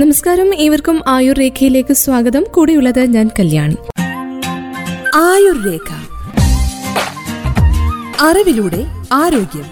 നമസ്കാരം. ഏവർക്കും ആയുർ രേഖയിലേക്ക് സ്വാഗതം. കൂടെയുള്ളത് ഞാൻ കല്യാണി. ആയുർ രേഖ. അറിവിലൂടെ ആരോഗ്യം.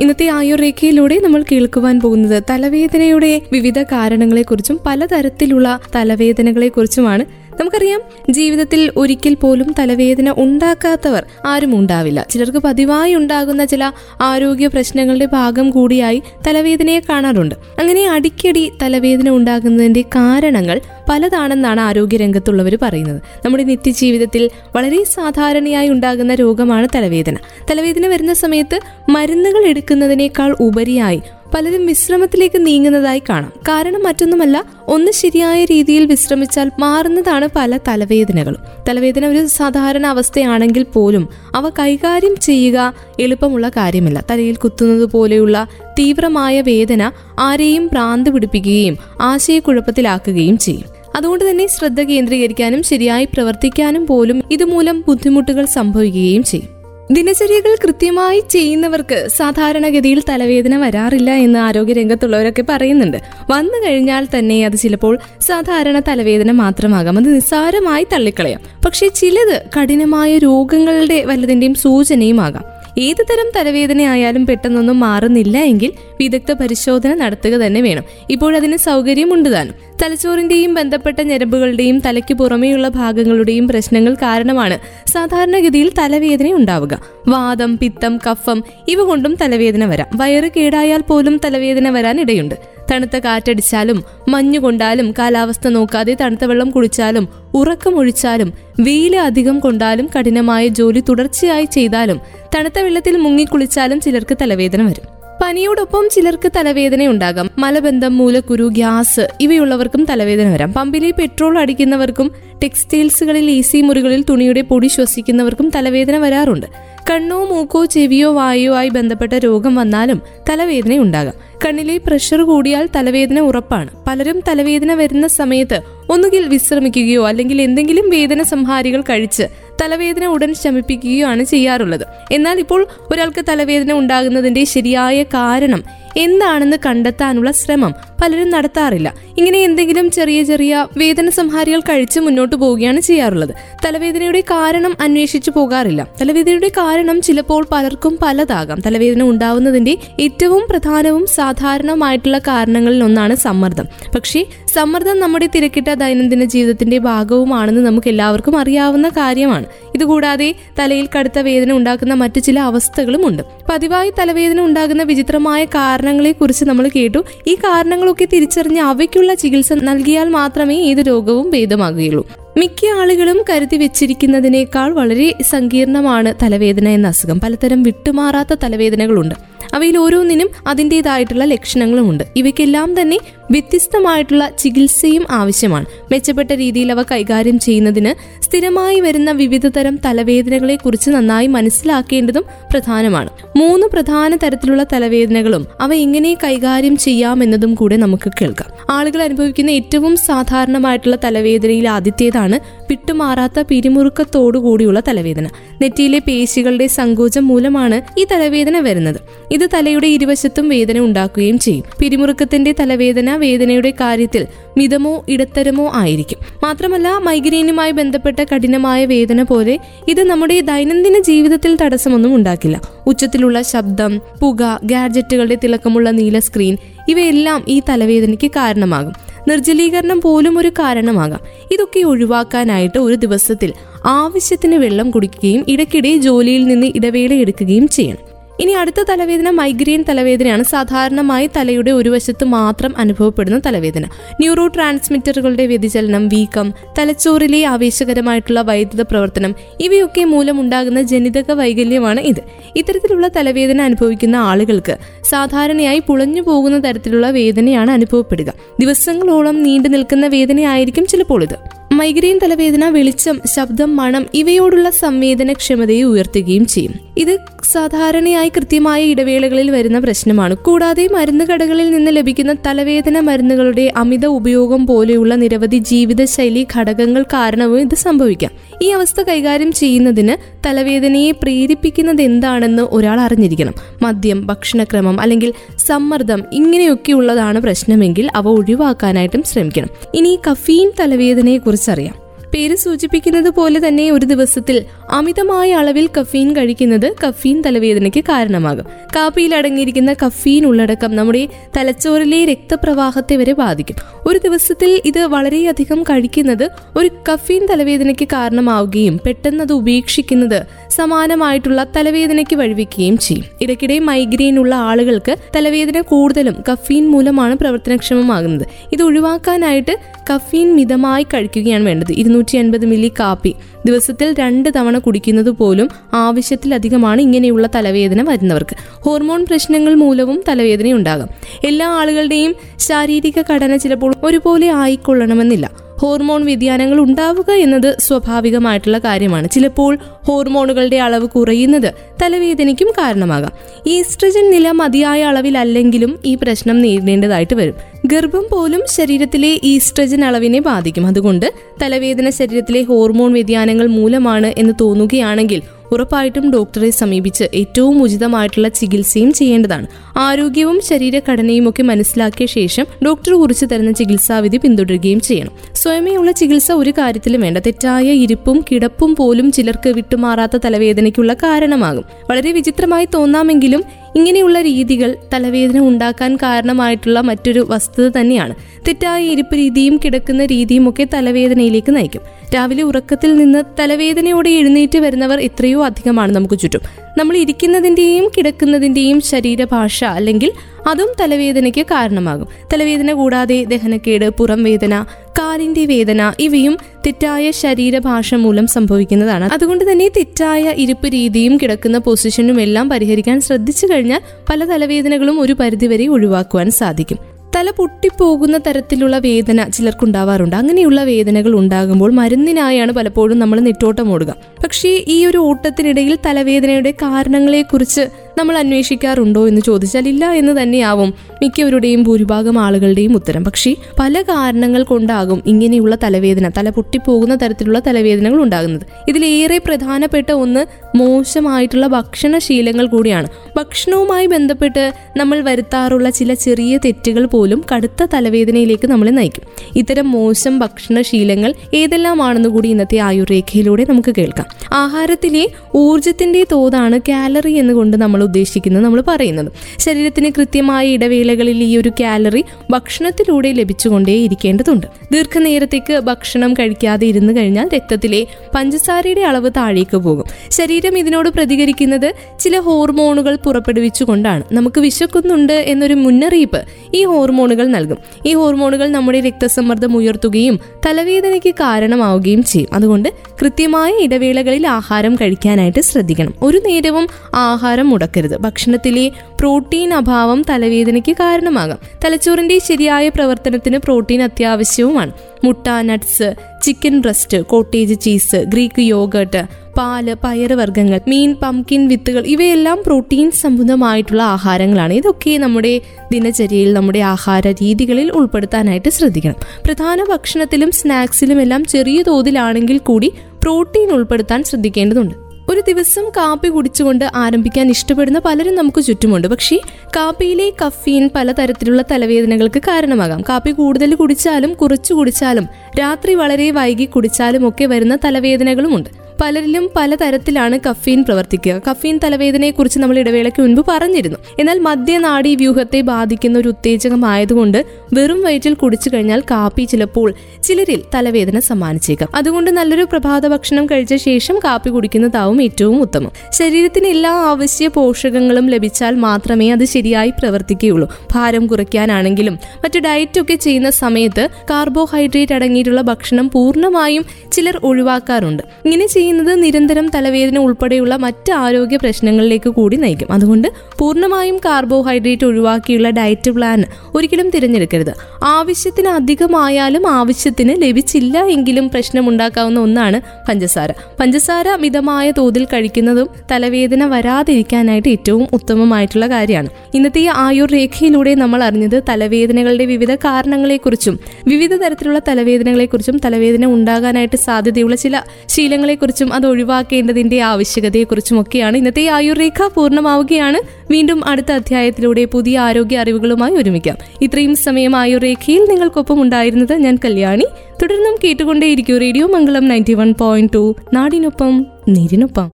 ഇന്നത്തെ ആയുർ രേഖയിലൂടെ നമ്മൾ കേൾക്കുവാൻ പോകുന്നത് തലവേദനയുടെ വിവിധ കാരണങ്ങളെക്കുറിച്ചും പലതരത്തിലുള്ള തലവേദനകളെക്കുറിച്ചുമാണ്. നമുക്കറിയാം ജീവിതത്തിൽ ഒരിക്കൽ പോലും തലവേദന ഉണ്ടാക്കാത്തവർ ആരും ഉണ്ടാവില്ല. ചിലർക്ക് പതിവായി ഉണ്ടാകുന്ന ചില ആരോഗ്യ പ്രശ്നങ്ങളുടെ ഭാഗം കൂടിയായി തലവേദനയെ കാണാറുണ്ട്. അങ്ങനെ അടിക്കടി തലവേദന ഉണ്ടാകുന്നതിന്റെ കാരണങ്ങൾ പലതാണെന്നാണ് ആരോഗ്യ രംഗത്തുള്ളവർ പറയുന്നത്. നമ്മുടെ നിത്യജീവിതത്തിൽ വളരെ സാധാരണയായി ഉണ്ടാകുന്ന രോഗമാണ് തലവേദന. തലവേദന വരുന്ന സമയത്ത് മരുന്നുകൾ എടുക്കുന്നതിനേക്കാൾ ഉപരിയായി പലരും വിശ്രമത്തിലേക്ക് നീങ്ങുന്നതായി കാണാം. കാരണം മറ്റൊന്നുമല്ല ഒന്ന് ശരിയായ രീതിയിൽ വിശ്രമിച്ചാൽ മാറുന്നതാണ് പല തലവേദനകളും. തലവേദന ഒരു സാധാരണ അവസ്ഥയാണെങ്കിൽ പോലും അവ കൈകാര്യം ചെയ്യുക എളുപ്പമുള്ള കാര്യമല്ല. തലയിൽ കുത്തുന്നത് പോലെയുള്ള തീവ്രമായ വേദന ആരെയും പ്രാന്ത് പിടിപ്പിക്കുകയും ആശയക്കുഴപ്പത്തിലാക്കുകയും ചെയ്യും. അതുകൊണ്ട് തന്നെ ശ്രദ്ധ കേന്ദ്രീകരിക്കാനും ശരിയായി പ്രവർത്തിക്കാനും പോലും ഇതുമൂലം ബുദ്ധിമുട്ടുകൾ സംഭവിക്കുകയും ചെയ്യും. ദിനചര്യകൾ കൃത്യമായി ചെയ്യുന്നവർക്ക് സാധാരണഗതിയിൽ തലവേദന വരാറില്ല എന്ന് ആരോഗ്യരംഗത്തുള്ളവരൊക്കെ പറയുന്നുണ്ട്. വന്നു കഴിഞ്ഞാൽ തന്നെ അത് ചിലപ്പോൾ സാധാരണ തലവേദന മാത്രമാകാം. അത് നിസ്സാരമായി തള്ളിക്കളയാം. പക്ഷേ ചിലത് കഠിനമായ രോഗങ്ങളുടെ വല്ലതിന്റെയും സൂചനയും ആകാം. ഏത് തരം തലവേദനയായാലും പെട്ടെന്നൊന്നും മാറുന്നില്ല എങ്കിൽ വിദഗ്ധ പരിശോധന നടത്തുക തന്നെ വേണം. ഇപ്പോഴതിന് സൗകര്യമുണ്ട് താനും. തലച്ചോറിന്റെയും ബന്ധപ്പെട്ട ഞരമ്പുകളുടെയും തലയ്ക്ക് പുറമേയുള്ള ഭാഗങ്ങളുടെയും പ്രശ്നങ്ങൾ കാരണമാണ് സാധാരണഗതിയിൽ തലവേദന ഉണ്ടാവുക. വാദം പിത്തം കഫം ഇവ കൊണ്ടും തലവേദന വരാം. വയറ് കേടായാൽ പോലും തലവേദന വരാൻ ഇടയുണ്ട് തണുത്ത കാറ്റടിച്ചാലും മഞ്ഞുകൊണ്ടാലും കാലാവസ്ഥ നോക്കാതെ തണുത്ത വെള്ളം കുടിച്ചാലും ഉറക്കമൊഴിച്ചാലും വെയിൽ അധികം കൊണ്ടാലും കഠിനമായ ജോലി തുടർച്ചയായി ചെയ്താലും തണുത്ത വെള്ളത്തിൽ മുങ്ങിക്കുളിച്ചാലും ചിലർക്ക് തലവേദന വരും. പനിയോടൊപ്പം ചിലർക്ക് തലവേദന ഉണ്ടാകാം. മലബന്ധം മൂലക്കുരു ഗ്യാസ് ഇവയുള്ളവർക്കും തലവേദന വരാം. പമ്പിലെ പെട്രോൾ അടിക്കുന്നവർക്കും ടെക്സ്റ്റൈൽസുകളിൽ എ സി മുറികളിൽ തുണിയുടെ പൊടി ശ്വസിക്കുന്നവർക്കും തലവേദന വരാറുണ്ട്. കണ്ണോ മൂക്കോ ചെവിയോ വായോ ആയി ബന്ധപ്പെട്ട രോഗം വന്നാലും തലവേദന ഉണ്ടാകാം. കണ്ണിലെ പ്രഷർ കൂടിയാൽ തലവേദന ഉറപ്പാണ്. പലരും തലവേദന വരുന്ന സമയത്ത് ഒന്നുകിൽ വിശ്രമിക്കുകയോ അല്ലെങ്കിൽ എന്തെങ്കിലും വേദന സംഹാരികൾ കഴിച്ച് തലവേദന ഉടൻ ശമിപ്പിക്കുകയാണ് ചെയ്യാറുള്ളത്. എന്നാൽ ഇപ്പോൾ ഒരാൾക്ക് തലവേദന ഉണ്ടാകുന്നതിന്റെ ശരിയായ കാരണം എന്താണെന്ന് കണ്ടെത്താനുള്ള ശ്രമം പലരും നടത്താറില്ല. ഇങ്ങനെ എന്തെങ്കിലും ചെറിയ ചെറിയ വേദന സംഹാരികൾ കഴിച്ച് മുന്നോട്ട് പോവുകയാണ് ചെയ്യാറുള്ളത്. തലവേദനയുടെ കാരണം അന്വേഷിച്ചു പോകാറില്ല. തലവേദനയുടെ കാരണം ചിലപ്പോൾ പലർക്കും പലതാകാം. തലവേദന ഉണ്ടാവുന്നതിന്റെ ഏറ്റവും പ്രധാനവും സാധാരണമായിട്ടുള്ള കാരണങ്ങളിൽ ഒന്നാണ് സമ്മർദ്ദം. പക്ഷേ സമ്മർദ്ദം നമ്മുടെ തിരക്കിട്ട ദൈനംദിന ജീവിതത്തിന്റെ ഭാഗവുമാണെന്ന് നമുക്ക് എല്ലാവർക്കും അറിയാവുന്ന കാര്യമാണ്. ഇതുകൂടാതെ തലയിൽ കടുത്ത വേദന ഉണ്ടാക്കുന്ന മറ്റു ചില അവസ്ഥകളും ഉണ്ട് പതിവായി തലവേദന ഉണ്ടാകുന്ന വിചിത്രമായ കാരണങ്ങളെ കുറിച്ച് നമ്മൾ കേട്ടു. ഈ കാരണങ്ങളൊക്കെ തിരിച്ചറിഞ്ഞ് അവയ്ക്കുള്ള ചികിത്സ നൽകിയാൽ മാത്രമേ ഏത് രോഗവും ഭേദമാകുകയുള്ളൂ. മിക്ക ആളുകളും കരുതി വെച്ചിരിക്കുന്നതിനേക്കാൾ വളരെ സങ്കീർണമാണ് തലവേദന എന്ന അസുഖം. പലതരം വിട്ടുമാറാത്ത തലവേദനകളുണ്ട്. അവയിൽ ഓരോന്നിനും അതിന്റെതായിട്ടുള്ള ലക്ഷണങ്ങളുമുണ്ട്. ഇവയ്ക്കെല്ലാം തന്നെ വ്യത്യസ്തമായിട്ടുള്ള ചികിത്സയും ആവശ്യമാണ്. മെച്ചപ്പെട്ട രീതിയിൽ അവ കൈകാര്യം ചെയ്യുന്നതിന് സ്ഥിരമായി വരുന്ന വിവിധ തരം തലവേദനകളെ കുറിച്ച് നന്നായി മനസ്സിലാക്കേണ്ടതും പ്രധാനമാണ്. മൂന്ന് പ്രധാന തരത്തിലുള്ള തലവേദനകളും അവ എങ്ങനെ കൈകാര്യം ചെയ്യാമെന്നതും കൂടെ നമുക്ക് കേൾക്കാം. ആളുകൾ അനുഭവിക്കുന്ന ഏറ്റവും സാധാരണമായിട്ടുള്ള തലവേദനയിൽ ആദ്യത്തേതാണ് വിട്ടുമാറാത്ത പിരിമുറുക്കത്തോടു കൂടിയുള്ള തലവേദന. നെറ്റിയിലെ പേശികളുടെ സങ്കോചം മൂലമാണ് ഈ തലവേദന വരുന്നത്. ഇത് തലയുടെ ഇരുവശത്തും വേദന ഉണ്ടാക്കുകയും ചെയ്യും. പിരിമുറുക്കത്തിന്റെ തലവേദന വേദനയുടെ കാര്യത്തിൽ മിതമോ ഇടത്തരമോ ആയിരിക്കും. മാത്രമല്ല മൈഗ്രെയിനുമായി ബന്ധപ്പെട്ട കഠിനമായ വേദന പോലെ ഇത് നമ്മുടെ ദൈനംദിന ജീവിതത്തിൽ തടസ്സമൊന്നും ഉണ്ടാക്കില്ല. ഉച്ചത്തിലുള്ള ശബ്ദം പുക ഗാഡ്ജറ്റുകളുടെ തിളക്കമുള്ള നീല സ്ക്രീൻ ഇവയെല്ലാം ഈ തലവേദനയ്ക്ക് കാരണമാകും. നിർജലീകരണം പോലും ഒരു കാരണമാകാം. ഇതൊക്കെ ഒഴിവാക്കാനായിട്ട് ഒരു ദിവസത്തിൽ ആവശ്യത്തിന് വെള്ളം കുടിക്കുകയും ഇടയ്ക്കിടെ ജോലിയിൽ നിന്ന് ഇടവേള എടുക്കുകയും ചെയ്യണം. ഇനി അടുത്ത തലവേദന മൈഗ്രെയിൻ തലവേദനയാണ്. സാധാരണമായി തലയുടെ ഒരു വശത്ത് മാത്രം അനുഭവപ്പെടുന്ന തലവേദന. ന്യൂറോ ട്രാൻസ്മിറ്ററുകളുടെ വ്യതിചലനം വീക്കം തലച്ചോറിലെ ആവേശകരമായിട്ടുള്ള വൈദ്യുത പ്രവർത്തനം ഇവയൊക്കെ മൂലമുണ്ടാകുന്ന ജനിതക വൈകല്യമാണ് ഇത്. ഇത്തരത്തിലുള്ള തലവേദന അനുഭവിക്കുന്ന ആളുകൾക്ക് സാധാരണയായി പുളഞ്ഞു പോകുന്ന തരത്തിലുള്ള വേദനയാണ് അനുഭവപ്പെടുക. ദിവസങ്ങളോളം നീണ്ടു നിൽക്കുന്ന വേദനയായിരിക്കും ചിലപ്പോൾ ഇത്. മൈഗ്രെയിൻ തലവേദന വെളിച്ചം ശബ്ദം മണം ഇവയോടുള്ള സംവേദനക്ഷമതയെ ഉയർത്തുകയും ചെയ്യും. ഇത് സാധാരണയായി കൃത്യമായ ഇടവേളകളിൽ വരുന്ന പ്രശ്നമാണ്. കൂടാതെ മരുന്ന് കടകളിൽ നിന്ന് ലഭിക്കുന്ന തലവേദന മരുന്നുകളുടെ അമിത ഉപയോഗം പോലെയുള്ള നിരവധി ജീവിതശൈലി ഘടകങ്ങൾ കാരണവും ഇത് സംഭവിക്കാം. ഈ അവസ്ഥ കൈകാര്യം ചെയ്യുന്നതിന് തലവേദനയെ പ്രേരിപ്പിക്കുന്നത് എന്താണെന്ന് ഒരാൾ അറിഞ്ഞിരിക്കണം. മദ്യം ഭക്ഷണക്രമം അല്ലെങ്കിൽ സമ്മർദ്ദം ഇങ്ങനെയൊക്കെയുള്ളതാണ് പ്രശ്നമെങ്കിൽ അവ ഒഴിവാക്കാനായിട്ടും ശ്രമിക്കണം. ഇനി കഫീൻ തലവേദനയെക്കുറിച്ച് سريع. പേര് സൂചിപ്പിക്കുന്നത് പോലെ തന്നെ ഒരു ദിവസത്തിൽ അമിതമായ അളവിൽ കഫീൻ കഴിക്കുന്നത് കഫീൻ തലവേദനയ്ക്ക് കാരണമാകും. കാപ്പിയിൽ അടങ്ങിയിരിക്കുന്ന കഫീൻ ഉള്ളടക്കം നമ്മുടെ തലച്ചോറിലെ രക്തപ്രവാഹത്തെ വരെ ബാധിക്കും. ഒരു ദിവസത്തിൽ ഇത് വളരെയധികം കഴിക്കുന്നത് ഒരു കഫീൻ തലവേദനയ്ക്ക് കാരണമാവുകയും പെട്ടെന്ന് അത് ഉപേക്ഷിക്കുന്നത് സമാനമായിട്ടുള്ള തലവേദനയ്ക്ക് വഴിവെക്കുകയും ചെയ്യും. ഇടയ്ക്കിടെ മൈഗ്രെയിൻ ഉള്ള ആളുകൾക്ക് തലവേദന കൂടുതലും കഫീൻ മൂലമാണ് പ്രവർത്തനക്ഷമമാകുന്നത്. ഇത് ഒഴിവാക്കാനായിട്ട് കഫീൻ മിതമായി കഴിക്കുകയാണ് വേണ്ടത്. ഇരുന്നൂറ്റി അൻപത് മില്ലി കാപ്പി. ദിവസത്തിൽ രണ്ട് തവണ കുടിക്കുന്നത് പോലും ആവശ്യത്തിലധികമാണ് ഇങ്ങനെയുള്ള തലവേദന വരുന്നവർക്ക്. ഹോർമോൺ പ്രശ്നങ്ങൾ മൂലവും തലവേദന ഉണ്ടാകാം എല്ലാ ആളുകളുടെയും ശാരീരിക ഘടന ചിലപ്പോൾ ഒരുപോലെ ആയിക്കൊള്ളണമെന്നില്ല. ഹോർമോൺ വ്യതിയാനങ്ങൾ ഉണ്ടാവുക എന്നത് സ്വാഭാവികമായിട്ടുള്ള കാര്യമാണ്. ചിലപ്പോൾ ഹോർമോണുകളുടെ അളവ് കുറയുന്നത് തലവേദനയ്ക്കും കാരണമാകാം. ഈസ്ട്രജൻ നില മതിയായ അളവിലല്ലെങ്കിലും ഈ പ്രശ്നം നേരിടേണ്ടതായിട്ട് വരും. ഗർഭം പോലും ശരീരത്തിലെ ഈസ്ട്രജൻ അളവിനെ ബാധിക്കും. അതുകൊണ്ട് തലവേദന ശരീരത്തിലെ ഹോർമോൺ വ്യതിയാനങ്ങൾ മൂലമാണ് എന്ന് തോന്നുകയാണെങ്കിൽ ഉറപ്പായിട്ടും ഡോക്ടറെ സമീപിച്ച് ഏറ്റവും ഉചിതമായിട്ടുള്ള ചികിത്സയും ചെയ്യേണ്ടതാണ്. ആരോഗ്യവും ശരീരഘടനയും ഒക്കെ മനസ്സിലാക്കിയ ശേഷം ഡോക്ടർ കുറിച്ച് തരുന്ന ചികിത്സാവിധി പിന്തുടരുകയും ചെയ്യണം. സ്വയമേയുള്ള ചികിത്സ ഒരു കാര്യത്തിലും വേണ്ട. തെറ്റായ ഇരിപ്പും കിടപ്പും പോലും ചിലർക്ക് വിട്ടുമാറാത്ത തലവേദനയ്ക്കുള്ള കാരണമാകും. വളരെ വിചിത്രമായി തോന്നാമെങ്കിലും ഇങ്ങനെയുള്ള രീതികൾ തലവേദന ഉണ്ടാക്കാൻ കാരണമായിട്ടുള്ള മറ്റൊരു വസ്തുത തന്നെയാണ്. തെറ്റായ ഇരിപ്പ് രീതിയും കിടക്കുന്ന രീതിയും ഒക്കെ തലവേദനയിലേക്ക് നയിക്കും. രാവിലെ ഉറക്കത്തിൽ നിന്ന് തലവേദനയോടെ എഴുന്നേറ്റ് വരുന്നവർ എത്രയോ അധികമാണ് നമുക്ക് ചുറ്റും. നമ്മൾ ഇരിക്കുന്നതിന്റെയും കിടക്കുന്നതിന്റെയും ശരീരഭാഷ അല്ലെങ്കിൽ അതും തലവേദനയ്ക്ക് കാരണമാകും. തലവേദന കൂടാതെ ദഹനക്കേട് പുറം വേദന കാലിന്റെ വേദന ഇവയും തെറ്റായ ശരീരഭാഷ മൂലം സംഭവിക്കുന്നതാണ്. അതുകൊണ്ട് തന്നെ തെറ്റായ ഇരിപ്പ് രീതിയും കിടക്കുന്ന പൊസിഷനും എല്ലാം പരിഹരിക്കാൻ ശ്രദ്ധിച്ചു കഴിഞ്ഞാൽ പല തലവേദനകളും ഒരു പരിധിവരെ ഒഴിവാക്കുവാൻ സാധിക്കും. തല പൊട്ടിപ്പോകുന്ന തരത്തിലുള്ള വേദന ചിലർക്കുണ്ടാവാറുണ്ട്. അങ്ങനെയുള്ള വേദനകൾ ഉണ്ടാകുമ്പോൾ മരുന്നിനായാണ് പലപ്പോഴും നമ്മൾ നെറ്റോട്ടം ഓടുക. പക്ഷേ ഈ ഒരു ഓട്ടത്തിനിടയിൽ തലവേദനയുടെ കാരണങ്ങളെക്കുറിച്ച് നമ്മൾ അന്വേഷിക്കാറുണ്ടോ എന്ന് ചോദിച്ചാൽ ഇല്ല എന്ന് തന്നെയാവും മിക്കവരുടെയും ഭൂരിഭാഗം ആളുകളുടെയും ഉത്തരം. പക്ഷേ പല കാരണങ്ങൾ കൊണ്ടാകും ഇങ്ങനെയുള്ള തലവേദന തല പൊട്ടിപ്പോകുന്ന തരത്തിലുള്ള തലവേദനകൾ ഉണ്ടാകുന്നത്. ഇതിലേറെ പ്രധാനപ്പെട്ട ഒന്ന് മോശമായിട്ടുള്ള ഭക്ഷണശീലങ്ങൾ കൂടിയാണ്. ഭക്ഷണവുമായി ബന്ധപ്പെട്ട് നമ്മൾ വരുത്താറുള്ള ചില ചെറിയ തെറ്റുകൾ പോലും കടുത്ത തലവേദനയിലേക്ക് നമ്മളെ നയിക്കും. ഇത്തരം മോശം ഭക്ഷണശീലങ്ങൾ ഏതെല്ലാമാണെന്ന് കൂടി ഇന്നത്തെ ആയുർരേഖയിലൂടെ നമുക്ക് കേൾക്കാം. ആഹാരത്തിലെ ഊർജത്തിന്റെ തോതാണ് കാലറി എന്നുകൊണ്ട് നമ്മൾ ഉദ്ദേശിക്കുന്നത് നമ്മൾ പറയുന്നത്. ശരീരത്തിന് കൃത്യമായ ഇടവേളകളിൽ ഈ ഒരു കാലറി ഭക്ഷണത്തിലൂടെ ലഭിച്ചുകൊണ്ടേ ഇരിക്കേണ്ടതുണ്ട് ദീർഘനേരത്തേക്ക് ഭക്ഷണം കഴിക്കാതെ ഇരുന്നു കഴിഞ്ഞാൽ രക്തത്തിലെ പഞ്ചസാരയുടെ അളവ് താഴേക്ക് പോകും. ശരീരം ഇതിനോട് പ്രതികരിക്കുന്നത് ചില ഹോർമോണുകൾ പുറപ്പെടുവിച്ചുകൊണ്ടാണ്. നമുക്ക് വിശക്കുന്നുണ്ട് എന്നൊരു മുന്നറിയിപ്പ് ഈ ഹോർമോണുകൾ നൽകും. ഈ ഹോർമോണുകൾ നമ്മുടെ രക്തസമ്മർദ്ദം ഉയർത്തുകയും തലവേദനയ്ക്ക് കാരണമാവുകയും ചെയ്യും. അതുകൊണ്ട് കൃത്യമായ ഇടവേളകളിൽ ആഹാരം കഴിക്കാനായിട്ട് ശ്രദ്ധിക്കണം. ഒരു നേരവും ആഹാരം മുടക്കരുത് ഭക്ഷണത്തിലെ പ്രോട്ടീൻ അഭാവം തലവേദനയ്ക്ക് കാരണമാകാം. തലച്ചോറിന്റെ ശരിയായ പ്രവർത്തനത്തിന് പ്രോട്ടീൻ അത്യാവശ്യവുമാണ്. മുട്ട nuts chicken breast cottage cheese Greek yoghurt പാൽ പയറുവർഗങ്ങൾ മീൻ പംകിൻ വിത്തുകൾ ഇവയെല്ലാം പ്രോട്ടീൻ സംബന്ധമായിട്ടുള്ള ആഹാരങ്ങളാണ്. ഇതൊക്കെ നമ്മുടെ ദിനചര്യയിൽ നമ്മുടെ ആഹാര രീതികളിൽ ഉൾപ്പെടുത്താനായിട്ട് ശ്രദ്ധിക്കണം. പ്രധാന ഭക്ഷണത്തിലും സ്നാക്സിലും എല്ലാം ചെറിയ തോതിലാണെങ്കിൽ കൂടി പ്രോട്ടീൻ ഉൾപ്പെടുത്താൻ ശ്രദ്ധിക്കേണ്ടതുണ്ട്. ഒരു ദിവസം കാപ്പി കുടിച്ചുകൊണ്ട് ആരംഭിക്കാൻ ഇഷ്ടപ്പെടുന്ന പലരും നമുക്ക് ചുറ്റുമുണ്ട്. പക്ഷേ കാപ്പിയിലെ കഫീൻ പലതരത്തിലുള്ള തലവേദനകൾക്ക് കാരണമാകാം. കാപ്പി കൂടുതൽ കുടിച്ചാലും കുറച്ചു കുടിച്ചാലും രാത്രി വളരെ വൈകി കുടിച്ചാലും ഒക്കെ വരുന്ന തലവേദനകളുമുണ്ട്. പലരിലും പലതരത്തിലാണ് കഫീൻ പ്രവർത്തിക്കുക. കഫീൻ തലവേദനയെക്കുറിച്ച് നമ്മൾ ഇടവേളയ്ക്ക് മുൻപ് പറഞ്ഞിരുന്നു. എന്നാൽ മദ്യനാടി വ്യൂഹത്തെ ബാധിക്കുന്ന ഒരു ഉത്തേജകമായതുകൊണ്ട് വെറും വയറ്റിൽ കുടിച്ചു കഴിഞ്ഞാൽ കാപ്പി ചിലപ്പോൾ ചിലരിൽ തലവേദന സമ്മാനിച്ചേക്കാം. അതുകൊണ്ട് നല്ലൊരു പ്രഭാത ഭക്ഷണം കഴിച്ച ശേഷം കാപ്പി കുടിക്കുന്നതാവും ഏറ്റവും ഉത്തമം. ശരീരത്തിന് എല്ലാ ആവശ്യ പോഷകങ്ങളും ലഭിച്ചാൽ മാത്രമേ അത് ശരിയായി പ്രവർത്തിക്കുകയുള്ളൂ. ഭാരം കുറയ്ക്കാനാണെങ്കിലും മറ്റു ഡയറ്റൊക്കെ ചെയ്യുന്ന സമയത്ത് കാർബോഹൈഡ്രേറ്റ് അടങ്ങിയിട്ടുള്ള ഭക്ഷണം പൂർണമായും ചിലർ ഒഴിവാക്കാറുണ്ട്. ഇങ്ങനെ ചെയ്യുന്നത് നിരന്തരം തലവേദന ഉൾപ്പെടെയുള്ള മറ്റ് ആരോഗ്യ പ്രശ്നങ്ങളിലേക്ക് കൂടി നയിക്കും. അതുകൊണ്ട് പൂർണമായും കാർബോഹൈഡ്രേറ്റ് ഒഴിവാക്കിയുള്ള ഡയറ്റ് പ്ലാൻ ഒരിക്കലും തിരഞ്ഞെടുക്കരുത്. ആവശ്യത്തിന് അധികമായാലും ആവശ്യത്തിന് ലഭിച്ചില്ല എങ്കിലും പ്രശ്നമുണ്ടാക്കാവുന്ന ഒന്നാണ് പഞ്ചസാര. പഞ്ചസാര മിതമായ തോതിൽ കഴിക്കുന്നതും തലവേദന വരാതിരിക്കാനായിട്ട് ഏറ്റവും ഉത്തമമായിട്ടുള്ള കാര്യമാണ്. ഇന്നത്തെ ഈ ആയുർ രേഖയിലൂടെ നമ്മൾ അറിഞ്ഞത് തലവേദനകളുടെ വിവിധ കാരണങ്ങളെക്കുറിച്ചും വിവിധ തരത്തിലുള്ള തലവേദനകളെക്കുറിച്ചും തലവേദന ഉണ്ടാകാനായിട്ട് സാധ്യതയുള്ള ചില ശീലങ്ങളെക്കുറിച്ചും അത് ഒഴിവാക്കേണ്ടതിന്റെ ആവശ്യകതയെക്കുറിച്ചും ഒക്കെയാണ് ഇന്നത്തെ ആയുർരേഖ ആയുർ രേഖ പൂർണമാവുകയാണ്. വീണ്ടും അടുത്ത അധ്യായത്തിലൂടെ പുതിയ ആരോഗ്യ അറിവുകളുമായി ഒരുമിക്കാം. ഇത്രയും സമയം ആയുർ രേഖയിൽ നിങ്ങൾക്കൊപ്പം ഉണ്ടായിരുന്നത് ഞാൻ കല്യാണി. തുടർന്നും കേട്ടുകൊണ്ടേയിരിക്കും radio Mangalam ninety one point two. നാടിനൊപ്പം നീരിനൊപ്പം.